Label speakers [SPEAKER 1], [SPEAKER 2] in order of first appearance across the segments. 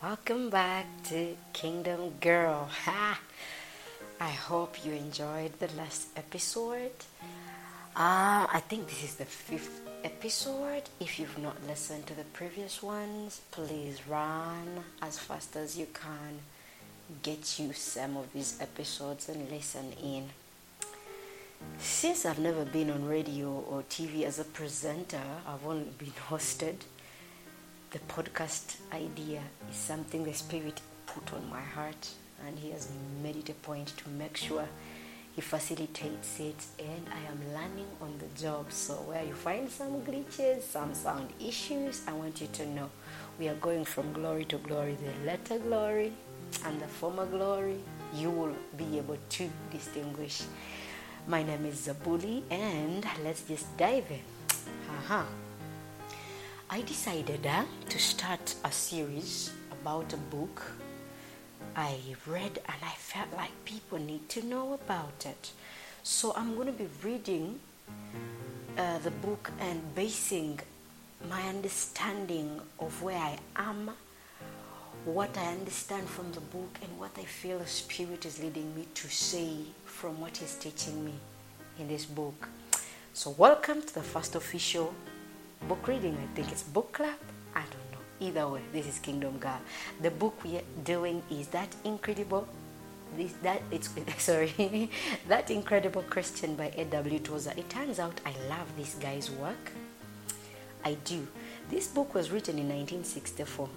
[SPEAKER 1] Welcome back to Kingdom Girl. Ha! I hope you enjoyed the last episode. Uh, I think this is the fifth episode. If you've not listened to the previous ones, please run as fast as you can. Get you some of these episodes and listen in. Since I've never been on radio or TV as a presenter, I've only been hosted. The podcast idea is something the Spirit put on my heart, and He has made it a point to make sure He facilitates it, and I am learning on the job. So, where you find some glitches, some sound issues, I want you to know we are going from glory to glory, the latter glory and the former glory. You will be able to distinguish. My name is Zabuli, and let's just dive in. Uh-huh. I decided uh, to start a series about a book I read and I felt like people need to know about it. So I'm going to be reading uh, the book and basing my understanding of where I am, what I understand from the book, and what I feel the Spirit is leading me to say from what He's teaching me in this book. So, welcome to the first official book reading. I think it's book club. I don't know. Either way, this is Kingdom Girl. The book we're doing is that incredible. This that it's sorry, that incredible Christian by A.W. Tozer. It turns out I love this guy's work. I do. This book was written in 1964.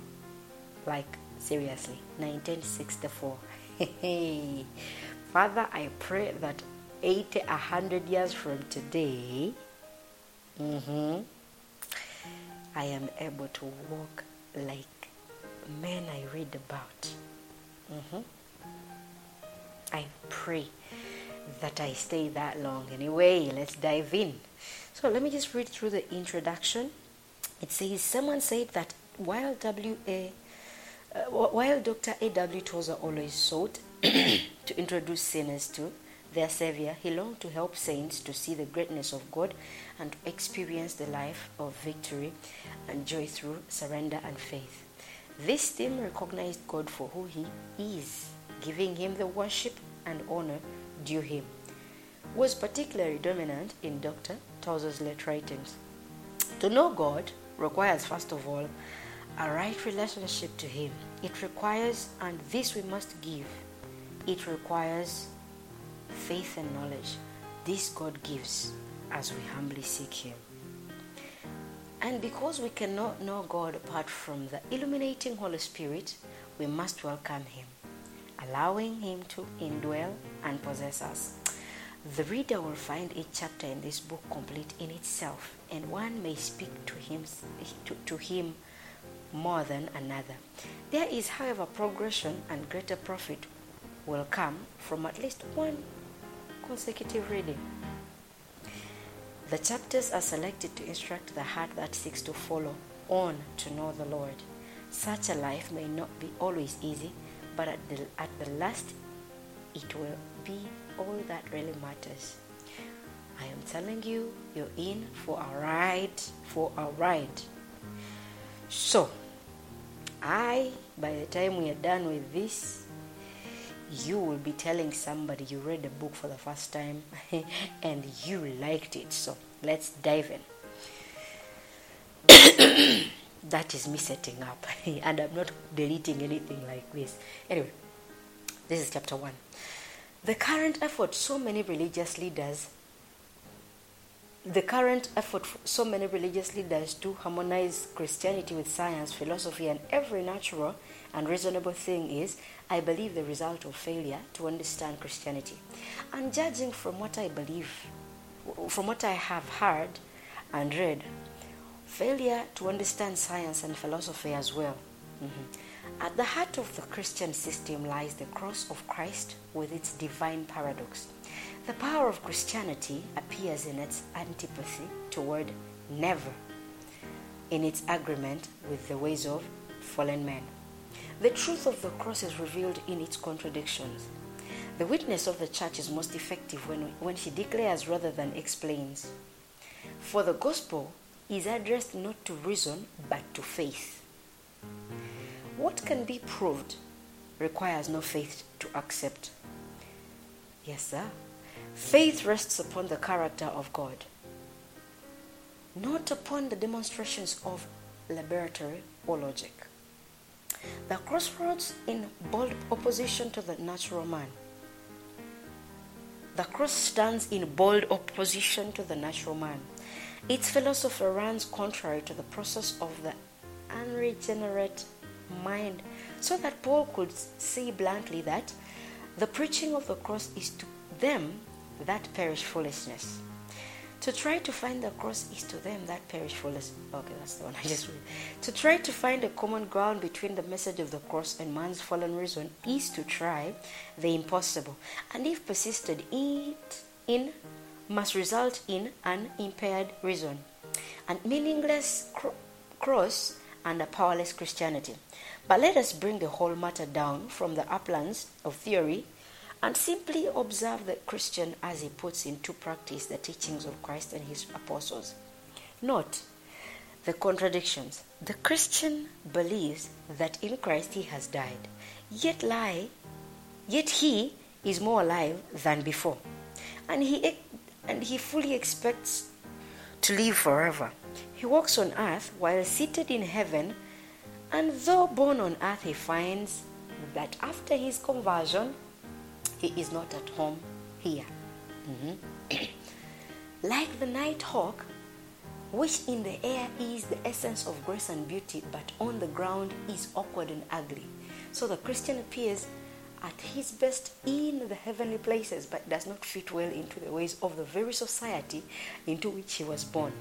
[SPEAKER 1] Like seriously, 1964. Hey, Father, I pray that 80, 100 years from today, mm-hmm, I am able to walk like men I read about. Mm-hmm. I pray that I stay that long. Anyway, let's dive in. So let me just read through the introduction. It says, Someone said that while W.A. Uh, while Dr. A.W. Tozer always sought to introduce sinners to their Savior, he longed to help saints to see the greatness of God and to experience the life of victory and joy through surrender and faith. This theme recognized God for who He is, giving Him the worship and honor due Him. Was particularly dominant in Dr. Tozer's late writings. To know God requires, first of all, a right relationship to Him. It requires, and this we must give, it requires faith and knowledge. This God gives as we humbly seek Him. And because we cannot know God apart from the illuminating Holy Spirit, we must welcome Him, allowing Him to indwell and possess us. The reader will find each chapter in this book complete in itself, and one may speak to him, to, to him more than another. There is, however, progression and greater profit will come from at least one consecutive reading. The chapters are selected to instruct the heart that seeks to follow on to know the Lord. Such a life may not be always easy, but at the, at the last, it will be all that really matters. I am telling you, you're in for a ride, for a ride. So, I, by the time we are done with this, you will be telling somebody you read a book for the first time and you liked it. So let's dive in. that is me setting up, and I'm not deleting anything like this. Anyway, this is chapter one. The current effort so many religious leaders the current effort so many religious leaders to harmonize Christianity with science, philosophy, and every natural and reasonable thing is, I believe, the result of failure to understand Christianity. And judging from what I believe, from what I have heard and read, failure to understand science and philosophy as well. Mm-hmm. At the heart of the Christian system lies the cross of Christ with its divine paradox. The power of Christianity appears in its antipathy toward never, in its agreement with the ways of fallen men. The truth of the cross is revealed in its contradictions. The witness of the church is most effective when, when she declares rather than explains. For the gospel is addressed not to reason but to faith. what can be proved requires no faith to accept. Yes, sir. Faith rests upon the character of God, not upon the demonstrations of laboratory or logic. The crossroads in bold opposition to the natural man. The cross stands in bold opposition to the natural man. Its philosophy runs contrary to the process of the unregenerate mind, so that Paul could say bluntly that the preaching of the cross is to them that perish foolishness. To try to find the cross is to them that perish foolishness. Okay, that's the one I just read. To try to find a common ground between the message of the cross and man's fallen reason is to try the impossible. And if persisted it in must result in an impaired reason, and meaningless cro- cross and a powerless Christianity. But let us bring the whole matter down from the uplands of theory and simply observe the Christian as he puts into practice the teachings of Christ and his apostles. Note the contradictions. The Christian believes that in Christ he has died, yet lie, yet he is more alive than before, and he and he fully expects to live forever. He walks on earth while seated in heaven, and though born on earth, he finds that after his conversion, he is not at home here. Mm-hmm. like the night hawk, which in the air is the essence of grace and beauty, but on the ground is awkward and ugly. So the Christian appears at his best in the heavenly places, but does not fit well into the ways of the very society into which he was born.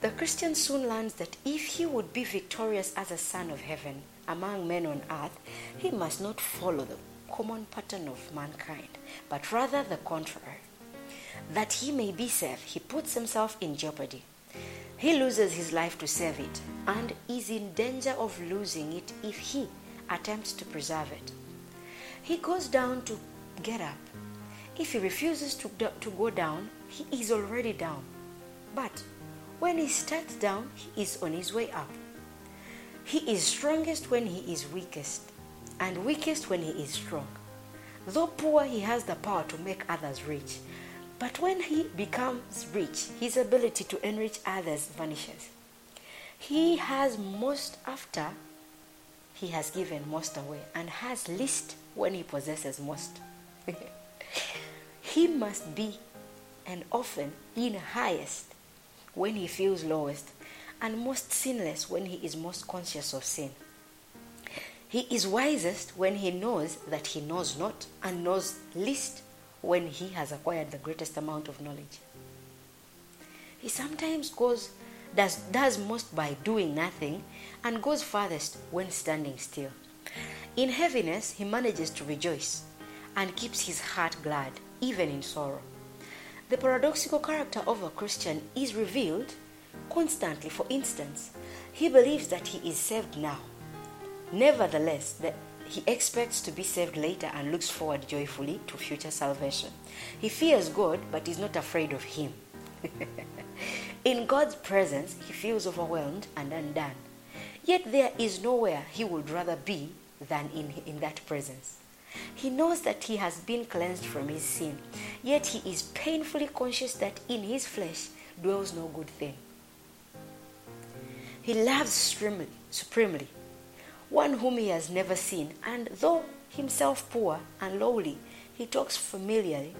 [SPEAKER 1] The Christian soon learns that if he would be victorious as a son of heaven among men on earth, he must not follow the common pattern of mankind, but rather the contrary. That he may be saved, he puts himself in jeopardy. He loses his life to save it and is in danger of losing it if he attempts to preserve it. He goes down to get up. If he refuses to, to go down, he is already down. But when he starts down, he is on his way up. He is strongest when he is weakest and weakest when he is strong. Though poor, he has the power to make others rich. But when he becomes rich, his ability to enrich others vanishes. He has most after he has given most away and has least when he possesses most. he must be and often in highest when he feels lowest and most sinless when he is most conscious of sin. He is wisest when he knows that he knows not, and knows least when he has acquired the greatest amount of knowledge. He sometimes goes does, does most by doing nothing and goes farthest when standing still. In heaviness, he manages to rejoice and keeps his heart glad, even in sorrow. The paradoxical character of a Christian is revealed constantly. For instance, he believes that he is saved now Nevertheless, that he expects to be saved later and looks forward joyfully to future salvation. He fears God but is not afraid of him. in God's presence, he feels overwhelmed and undone. Yet there is nowhere he would rather be than in, in that presence. He knows that he has been cleansed from his sin, yet he is painfully conscious that in his flesh dwells no good thing. He loves supremely, supremely one whom he has never seen, and though himself poor and lowly, he talks familiarly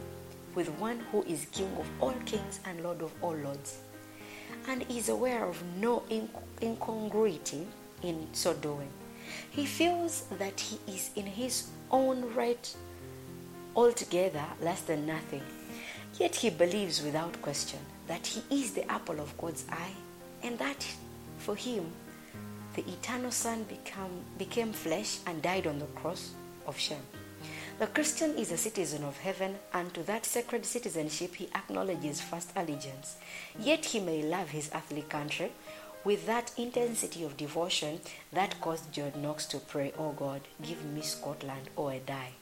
[SPEAKER 1] with one who is King of all kings and Lord of all lords, and is aware of no incongruity in so doing. He feels that he is in his own right altogether less than nothing. Yet he believes without question that he is the apple of God's eye and that for him the eternal Son become, became flesh and died on the cross of shame. The Christian is a citizen of heaven, and to that sacred citizenship he acknowledges first allegiance. Yet he may love his earthly country with that intensity of devotion that caused John Knox to pray, Oh God, give me Scotland or I die.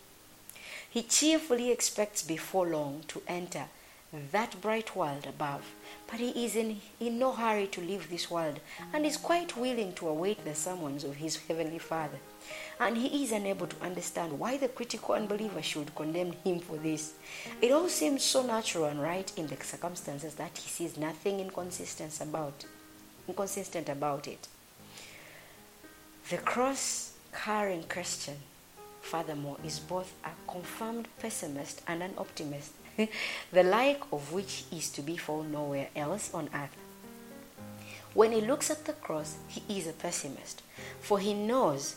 [SPEAKER 1] He cheerfully expects before long to enter that bright world above, but he is in, in no hurry to leave this world and is quite willing to await the summons of his heavenly Father. And he is unable to understand why the critical unbeliever should condemn him for this. It all seems so natural and right in the circumstances that he sees nothing inconsistent about, inconsistent about it. The cross carrying Christian, furthermore, is both a confirmed pessimist and an optimist the like of which is to be found nowhere else on earth. When he looks at the cross, he is a pessimist, for he knows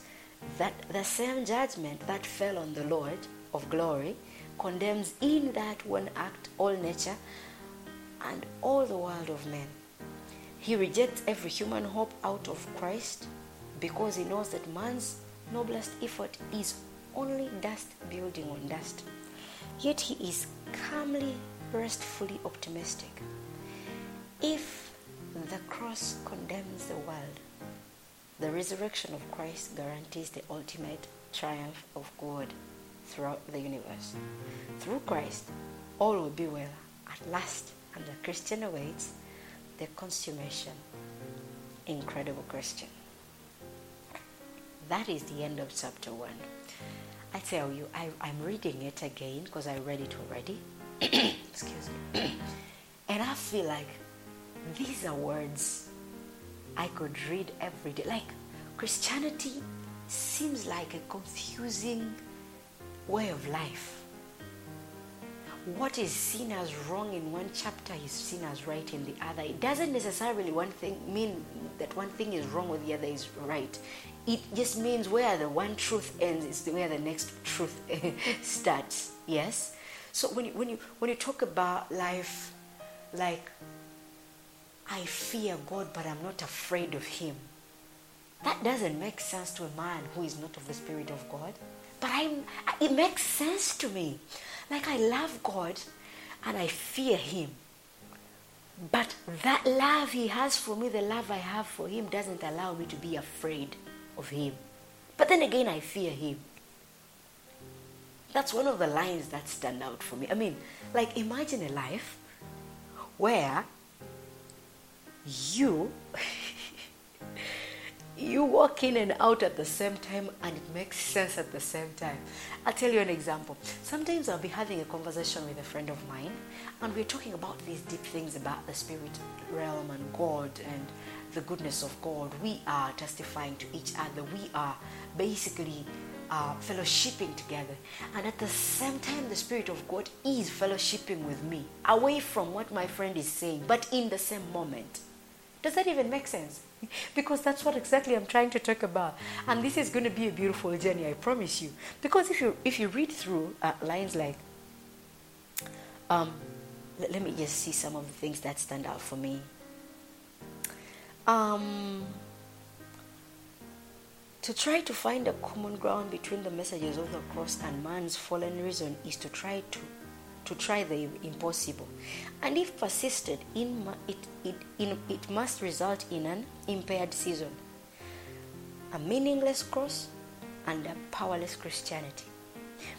[SPEAKER 1] that the same judgment that fell on the Lord of glory condemns in that one act all nature and all the world of men. He rejects every human hope out of Christ because he knows that man's noblest effort is only dust building on dust. Yet he is calmly, restfully optimistic. If the cross condemns the world, the resurrection of Christ guarantees the ultimate triumph of God throughout the universe. Through Christ, all will be well at last, and the Christian awaits the consummation. Incredible Christian. That is the end of chapter 1. I tell you, I, I'm reading it again because I read it already. Excuse me. and I feel like these are words I could read every day. Like, Christianity seems like a confusing way of life. What is seen as wrong in one chapter is seen as right in the other. It doesn't necessarily one thing mean that one thing is wrong or the other is right it just means where the one truth ends is where the next truth starts. Yes. So when you, when you when you talk about life, like I fear God, but I'm not afraid of Him. That doesn't make sense to a man who is not of the Spirit of God. But I'm, it makes sense to me. Like I love God and I fear Him. But that love He has for me, the love I have for Him, doesn't allow me to be afraid of him. But then again, I fear him. That's one of the lines that stand out for me. I mean, like, imagine a life where you you walk in and out at the same time and it makes sense at the same time. I'll tell you an example. Sometimes I'll be having a conversation with a friend of mine and we're talking about these deep things about the spirit realm and God and the goodness of God. We are testifying to each other. We are basically uh, fellowshipping together. And at the same time, the Spirit of God is fellowshipping with me, away from what my friend is saying, but in the same moment. Does that even make sense? because that's what exactly I'm trying to talk about. And this is going to be a beautiful journey, I promise you. Because if you if you read through uh, lines like, um, let, let me just see some of the things that stand out for me. Um, to try to find a common ground between the messages of the cross and man's fallen reason is to try to to try the impossible. And if persisted, in, it, it, in, it must result in an impaired season, a meaningless cross, and a powerless Christianity.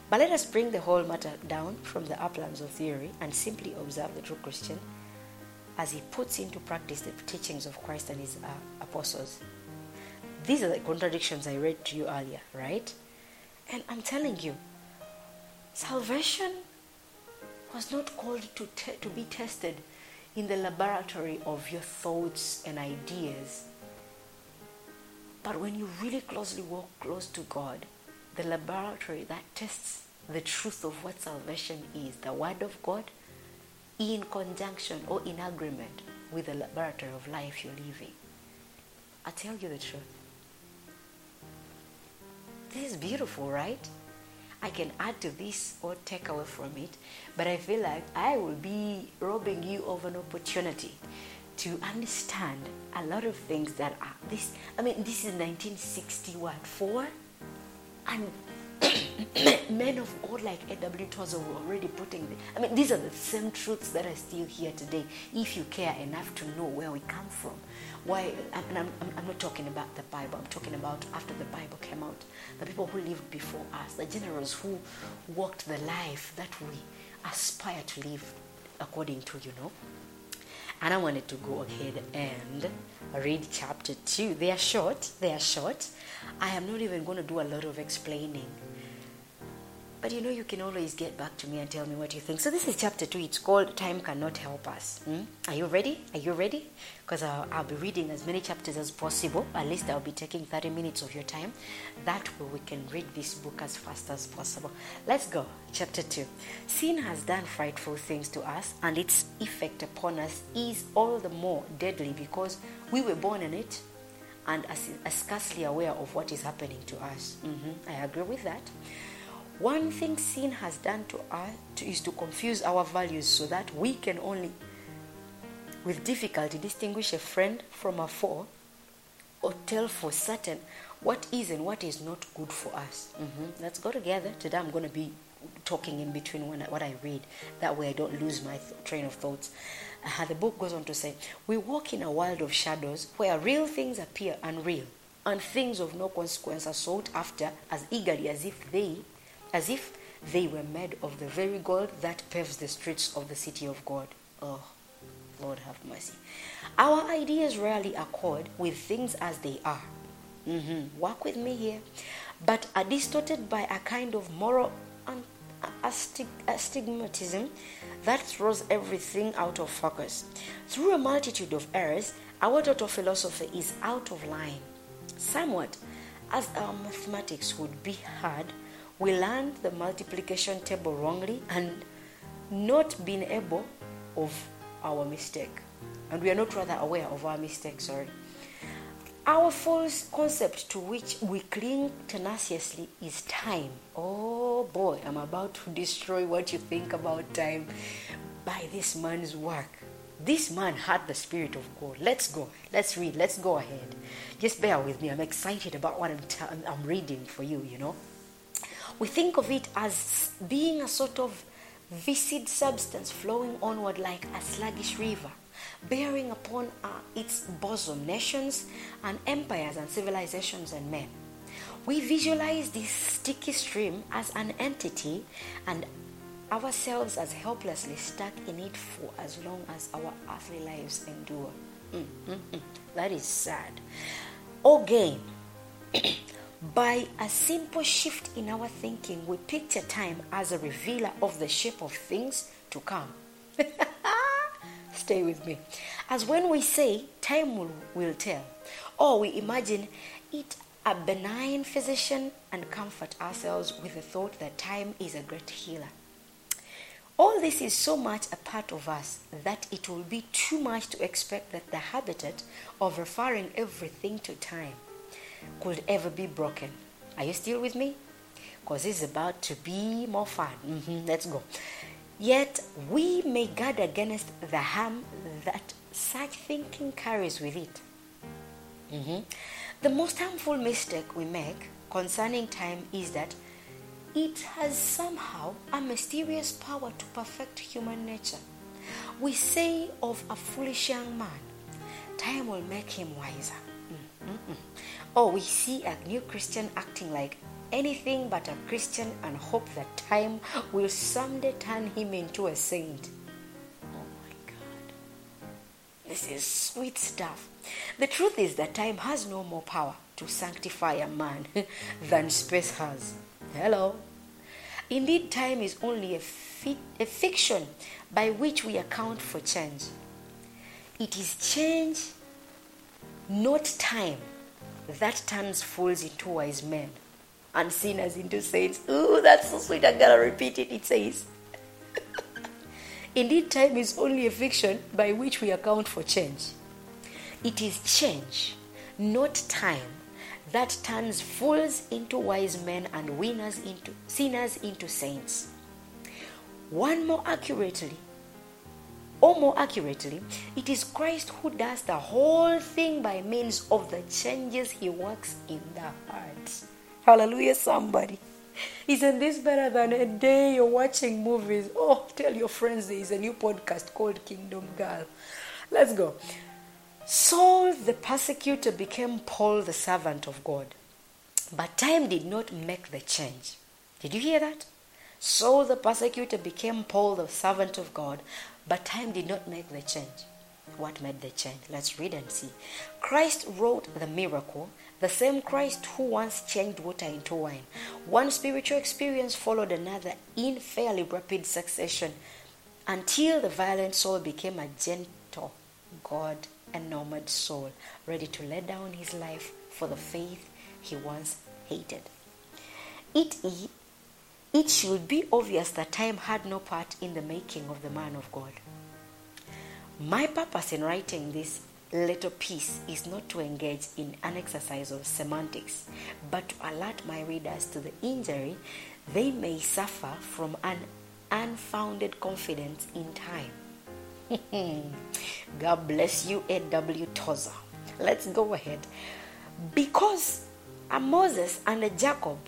[SPEAKER 1] But let us bring the whole matter down from the uplands of theory and simply observe the true Christian as he puts into practice the teachings of Christ and his uh, apostles. These are the contradictions I read to you earlier, right? And I'm telling you, salvation was not called to, te- to be tested in the laboratory of your thoughts and ideas. But when you really closely walk close to God, the laboratory that tests the truth of what salvation is, the Word of God, in conjunction or in agreement with the laboratory of life you're living. I tell you the truth. This is beautiful, right? I can add to this or take away from it, but I feel like I will be robbing you of an opportunity to understand a lot of things that are this. I mean, this is 1961 four, and men of God like A.W. Tozer were already putting. The, I mean, these are the same truths that are still here today. If you care enough to know where we come from, why? And I'm, I'm not talking about the Bible. I'm talking about after the Bible came out, the people who lived before us, the generals who walked the life that we aspire to live according to you know. And I wanted to go ahead and read chapter 2. They are short, they are short. I am not even going to do a lot of explaining. But you know, you can always get back to me and tell me what you think. So, this is chapter 2. It's called Time Cannot Help Us. Hmm? Are you ready? Are you ready? Because I'll, I'll, be reading as many chapters as possible. At least I'll be taking 30 minutes of your time. That way, we can read this book as fast as possible. Let's go. Chapter 2. Sin has done frightful things to us, and its effect upon us is all the more deadly because we were born in it and are scarcely aware of what is happening to us. Mm-hmm. I agree with that. One thing sin has done to us is to confuse our values so that we can only, with difficulty, distinguish a friend from a foe or tell for certain what is and what is not good for us. Mm-hmm. Let's go together. Today I'm going to be talking in between when I, what I read. That way I don't lose my th- train of thoughts. Uh, the book goes on to say, We walk in a world of shadows where real things appear unreal and things of no consequence are sought after as eagerly as if they as if they were made of the very gold that paves the streets of the city of God. Oh, Lord have mercy. Our ideas rarely accord with things as they are. Mm-hmm. Work with me here. But are distorted by a kind of moral astigmatism that throws everything out of focus. Through a multitude of errors, our total philosophy is out of line. Somewhat as our mathematics would be hard we learned the multiplication table wrongly and not being able of our mistake. And we are not rather aware of our mistake, sorry. Our false concept to which we cling tenaciously is time. Oh boy, I'm about to destroy what you think about time by this man's work. This man had the Spirit of God. Let's go. Let's read. Let's go ahead. Just bear with me. I'm excited about what I'm, I'm reading for you, you know we think of it as being a sort of viscid substance flowing onward like a sluggish river, bearing upon uh, its bosom nations and empires and civilizations and men. We visualize this sticky stream as an entity and ourselves as helplessly stuck in it for as long as our earthly lives endure. Mm, mm, mm. That is sad. Again, by a simple shift in our thinking, we picture time as a revealer of the shape of things to come. Stay with me. As when we say, time will, will tell, or we imagine it a benign physician and comfort ourselves with the thought that time is a great healer. All this is so much a part of us that it will be too much to expect that the habitat of referring everything to time could ever be broken. Are you still with me? Because it's about to be more fun. Mm-hmm. Let's go. Yet we may guard against the harm that such thinking carries with it. Mm-hmm. The most harmful mistake we make concerning time is that it has somehow a mysterious power to perfect human nature. We say of a foolish young man, time will make him wiser. Mm-mm. Or we see a new Christian acting like anything but a Christian and hope that time will someday turn him into a saint. Oh my God. This is sweet stuff. The truth is that time has no more power to sanctify a man than space has. Hello. Indeed, time is only a, fi- a fiction by which we account for change. It is change, not time, that turns fools into wise men and sinners into saints. Ooh, that's so sweet. I'm gonna repeat it. It says, Indeed, time is only a fiction by which we account for change. It is change, not time, that turns fools into wise men and winners into sinners into saints. One more accurately, or more accurately, it is Christ who does the whole thing by means of the changes he works in the heart. Hallelujah, somebody. Isn't this better than a day you're watching movies? Oh, tell your friends there is a new podcast called Kingdom Girl. Let's go. Saul the persecutor became Paul the servant of God. But time did not make the change. Did you hear that? Saul the persecutor became Paul the servant of God, But time did not make the change. What made the change? Let's read and see. Christ wrote the miracle, the same Christ who once changed water into wine. One spiritual experience followed another in fairly rapid succession until the violent Saul became a gentle, God enamored soul, ready to lay down his life for the faith he once hated. It, it should be obvious that time had no part in the making of the man of God. My purpose in writing this little piece is not to engage in an exercise of semantics, but to alert my readers to the injury they may suffer from an unfounded confidence in time. God bless you, A.W. Tozer. Let's go ahead. Because a Moses and a Jacob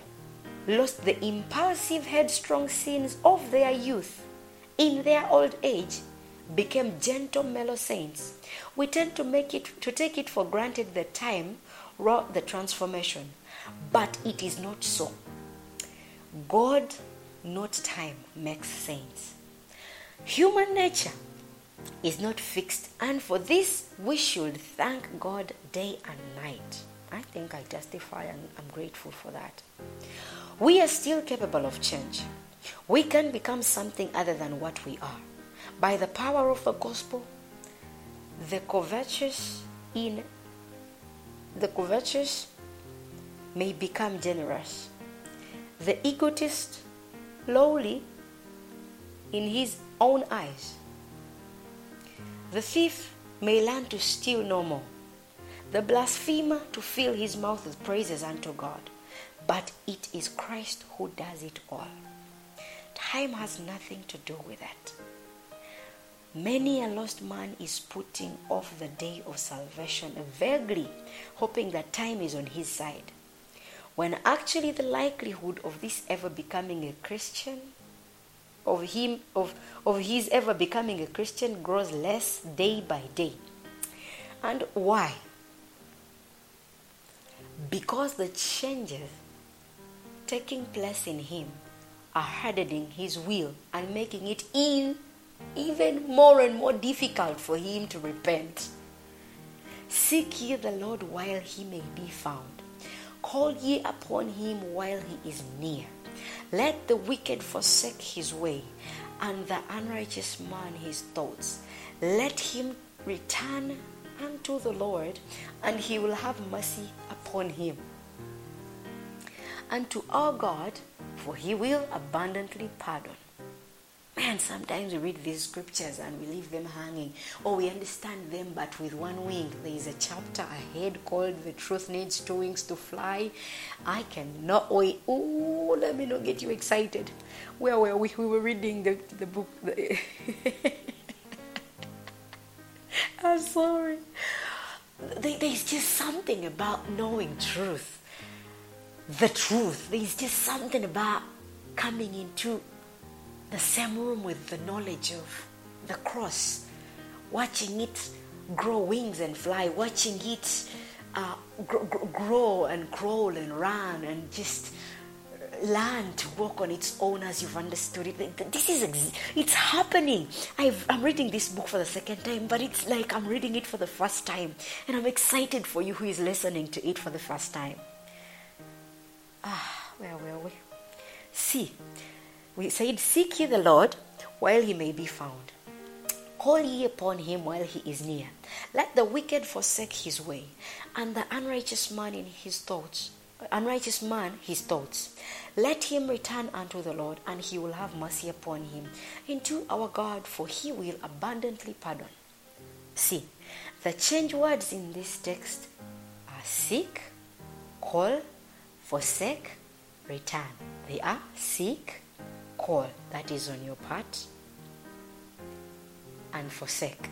[SPEAKER 1] lost the impulsive, headstrong sins of their youth in their old age, became gentle, mellow saints. We tend to make it to take it for granted that time wrought the transformation, but it is not so. God, not time, makes saints. Human nature is not fixed, and for this we should thank God day and night. I think I justify and I'm grateful for that. We are still capable of change. We can become something other than what we are. By the power of the gospel, the covetous in the covetous may become generous. The egotist lowly in his own eyes. The thief may learn to steal no more. The blasphemer to fill his mouth with praises unto God. But it is Christ who does it all. Time has nothing to do with that. Many a lost man is putting off the day of salvation vaguely, hoping that time is on his side, when actually the likelihood of this ever becoming a Christian, of him, of, of his ever becoming a Christian, grows less day by day. And why? Because the changes taking place in him are hardening his will and making it even more and more difficult for him to repent. Seek ye the Lord while he may be found. Call ye upon him while he is near. Let the wicked forsake his way, and the unrighteous man his thoughts. Let him return unto the Lord, and he will have mercy upon him. And to our God, for he will abundantly pardon. Man, sometimes we read these scriptures and we leave them hanging, or we understand them but with one wing. There is a chapter ahead called The Truth Needs Two Wings to Fly. I cannot wait. Oh, let me not get you excited. Where were we? We were reading the, the book. I'm sorry. There's just something about knowing truth. The truth. There's just something about coming into the same room with the knowledge of the cross, watching it grow wings and fly, watching it uh, grow, grow and crawl and run and just learn to walk on its own as you've understood it. This is ex- it's happening. i am reading this book for the second time, but it's like I'm reading it for the first time, and I'm excited for you who is listening to it for the first time. Ah, where were we? See, we said, Seek ye the Lord while he may be found. Call ye upon him while he is near. Let the wicked forsake his way, and the unrighteous man in his thoughts unrighteous man his thoughts. Let him return unto the Lord, and he will have mercy upon him, and to our God, for he will abundantly pardon. See, the change words in this text are seek, call, forsake, return. They are seek, call, that is on your part, and forsake.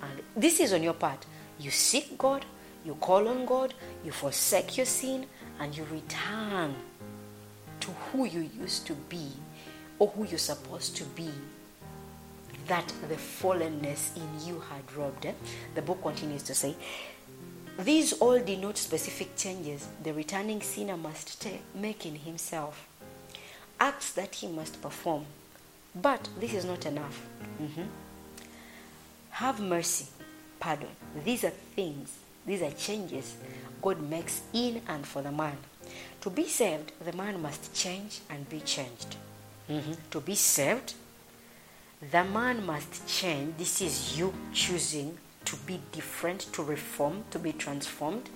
[SPEAKER 1] And this is on your part. You seek God, you call on God, you forsake your sin, and you return to who you used to be or who you're supposed to be that the fallenness in you had robbed. Eh? The book continues to say, These all denote specific changes the returning sinner must make in himself, acts that he must perform. But this is not enough. Mm-hmm. have mercy, pardon. These are things, these are changes God makes in and for the man. To be saved, the man must change and be changed. Mm-hmm. To be saved, the man must change. This is you choosing to be different, to reform, to be transformed,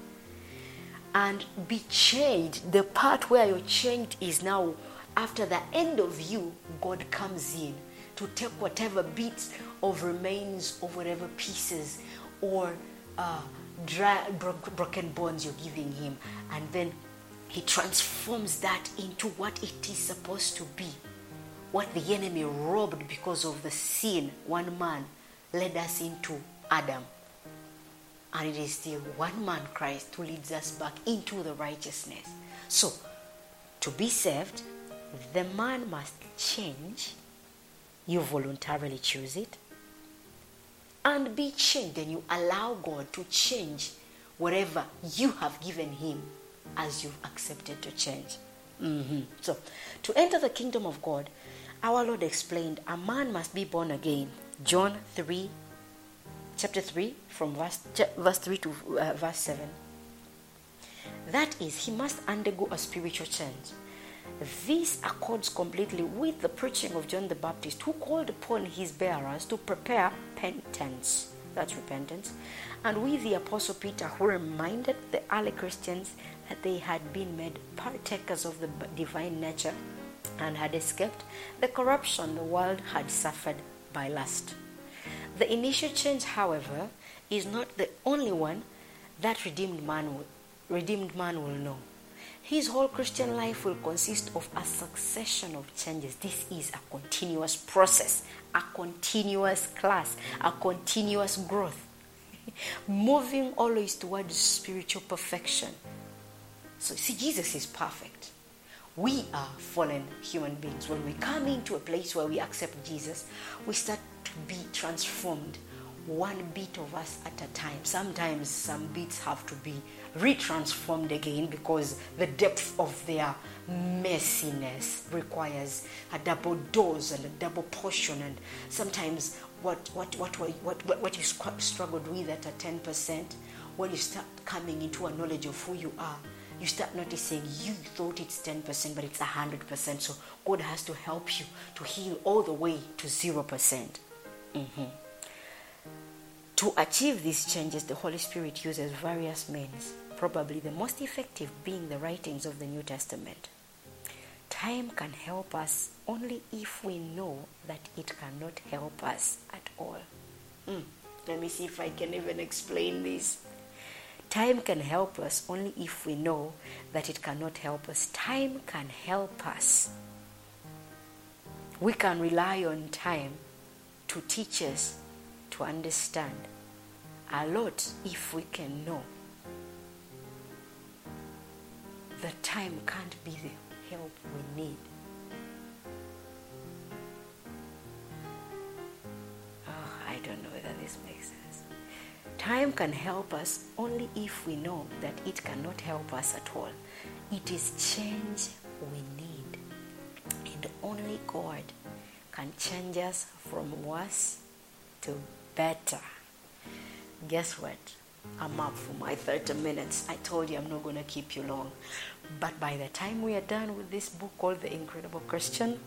[SPEAKER 1] and be changed. The part where you're changed is now after the end of you, God comes in to take whatever bits of remains of whatever pieces or uh, dry, bro- broken bones you're giving Him, and then He transforms that into what it is supposed to be. What the enemy robbed because of the sin, one man led us into Adam. And it is still one man, Christ, who leads us back into the righteousness. So, to be saved, the man must change. You voluntarily choose it. And be changed, and you allow God to change whatever you have given Him as you've accepted to change. Mm-hmm. So, to enter the kingdom of God, our Lord explained a man must be born again. John 3, chapter 3, from verse, verse 3 to uh, verse 7. That is, he must undergo a spiritual change. This accords completely with the preaching of John the Baptist, who called upon his bearers to prepare penitence, that's repentance, and with the Apostle Peter, who reminded the early Christians they had been made partakers of the divine nature and had escaped the corruption the world had suffered by lust. The initial change, however, is not the only one that redeemed man will, redeemed man will know. His whole Christian life will consist of a succession of changes. This is a continuous process, a continuous class, a continuous growth, moving always towards spiritual perfection. So, see, Jesus is perfect. We are fallen human beings. When we come into a place where we accept Jesus, we start to be transformed one bit of us at a time. Sometimes some bits have to be retransformed again because the depth of their messiness requires a double dose and a double portion. And sometimes what what what what what, what you struggled with at a ten percent, when you start coming into a knowledge of who you are, you start noticing you thought it's 10%, but it's 100%. So God has to help you to heal all the way to 0%. percent mm-hmm. To achieve these changes, the Holy Spirit uses various means, probably the most effective being the writings of the New Testament. Time can help us only if we know that it cannot help us at all. Mm. Let me see if I can even explain this. Time can help us only if we know that it cannot help us. Time can help us. We can rely on time to teach us to understand a lot if we can know that time can't be the help we need. Time can help us only if we know that it cannot help us at all. It is change we need. And only God can change us from worse to better. Guess what? I'm up for my 30 minutes. I told you I'm not going to keep you long. But by the time we are done with this book called The Incredible Christian,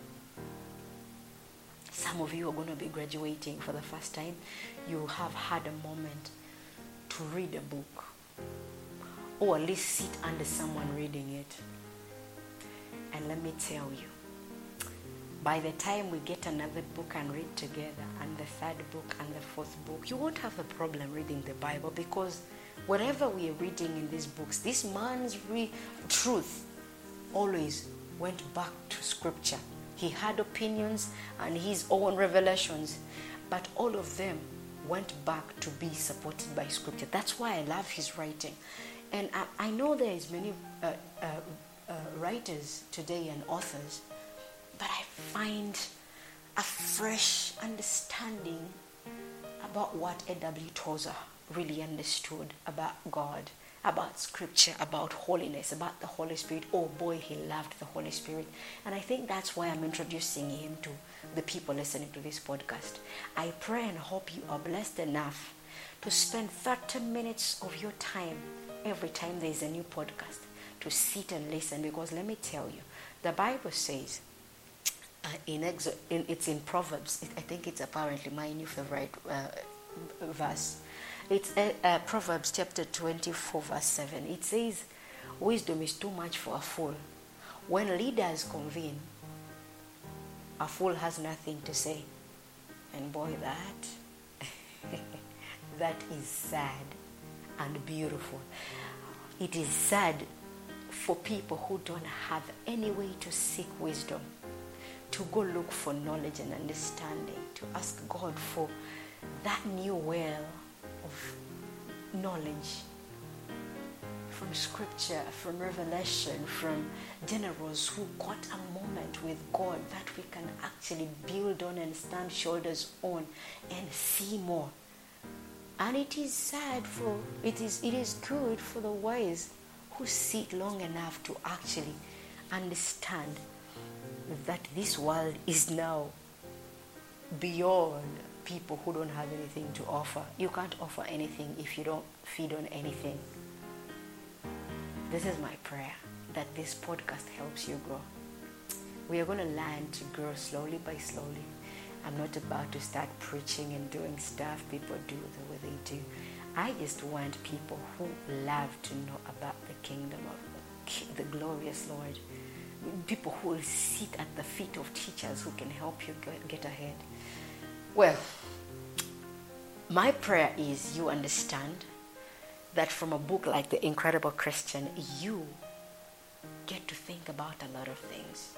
[SPEAKER 1] some of you are going to be graduating for the first time. You have had a moment to read a book or at least sit under someone reading it. And let me tell you, by the time we get another book and read together, and the third book and the fourth book, you won't have a problem reading the Bible because whatever we are reading in these books, this man's re- truth always went back to Scripture. He had opinions and his own revelations, but all of them went back to be supported by scripture. That's why I love his writing. And I, I know there is many uh, uh, uh, writers today and authors, but I find a fresh understanding about what A.W. Tozer really understood about God about scripture, about holiness, about the Holy Spirit. Oh boy, he loved the Holy Spirit. And I think that's why I'm introducing him to the people listening to this podcast. I pray and hope you are blessed enough to spend 30 minutes of your time every time there's a new podcast to sit and listen because let me tell you, the Bible says, uh, in, Exo- in it's in Proverbs. I think it's apparently my new favorite uh, verse. It's uh, uh, Proverbs chapter 24, verse 7. It says, Wisdom is too much for a fool. When leaders convene, a fool has nothing to say. And boy, that, that is sad and beautiful. It is sad for people who don't have any way to seek wisdom, to go look for knowledge and understanding, to ask God for that new well of knowledge from scripture, from revelation, from generals who got a moment with God that we can actually build on and stand shoulders on and see more. And it is sad for it is it is good for the wise who sit long enough to actually understand that this world is now beyond people who don't have anything to offer. You can't offer anything if you don't feed on anything. This is my prayer that this podcast helps you grow. We are going to learn to grow slowly by slowly. I'm not about to start preaching and doing stuff people do the way they do. I just want people who love to know about the kingdom of the glorious Lord. People who will sit at the feet of teachers who can help you get ahead. Well, my prayer is you understand that from a book like The Incredible Christian, you get to think about a lot of things.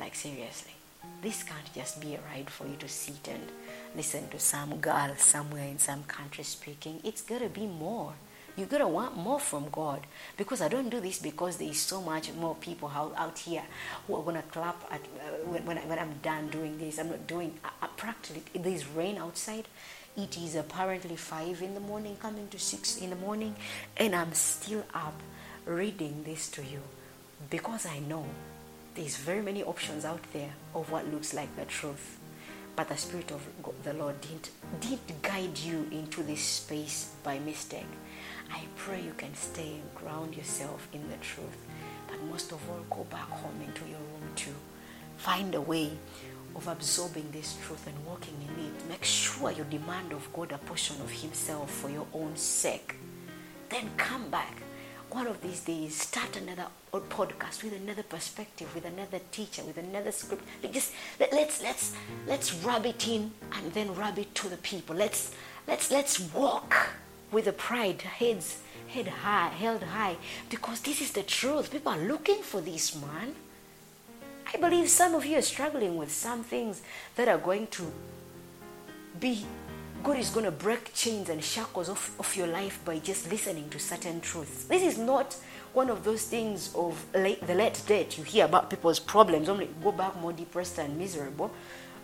[SPEAKER 1] Like, seriously. This can't just be a ride for you to sit and listen to some girl somewhere in some country speaking. It's got to be more. You gotta want more from God because I don't do this because there is so much more people out here who are gonna clap at uh, when, when, I, when I'm done doing this. I'm not doing uh, practically. There's rain outside. It is apparently five in the morning, coming to six in the morning, and I'm still up reading this to you because I know there's very many options out there of what looks like the truth. But the Spirit of the Lord didn't, didn't guide you into this space by mistake. I pray you can stay and ground yourself in the truth. But most of all, go back home into your room too. Find a way of absorbing this truth and walking in it. Make sure you demand of God a portion of Himself for your own sake. Then come back one of these days start another podcast with another perspective with another teacher with another script just let, let's let's let's rub it in and then rub it to the people let's let's let's walk with a pride heads head high held high because this is the truth people are looking for this man i believe some of you are struggling with some things that are going to be God is going to break chains and shackles off, of your life by just listening to certain truths. This is not one of those things of late, the late date you hear about people's problems, only go back more depressed and miserable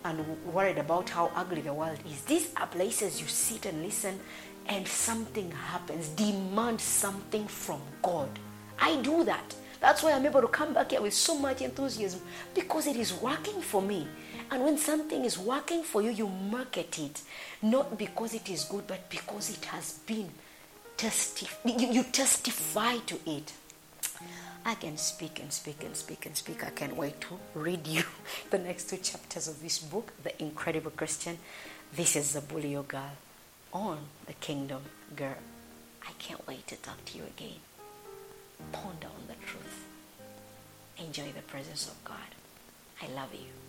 [SPEAKER 1] and worried about how ugly the world is. These are places you sit and listen and something happens. Demand something from God. I do that. That's why I'm able to come back here with so much enthusiasm because it is working for me. And when something is working for you, you market it. Not because it is good, but because it has been testif- you, you testify to it. I can speak and speak and speak and speak. I can't wait to read you the next two chapters of this book, The Incredible Christian. This is Zabulio Girl on the Kingdom Girl. I can't wait to talk to you again. Ponder on the truth. Enjoy the presence of God. I love you.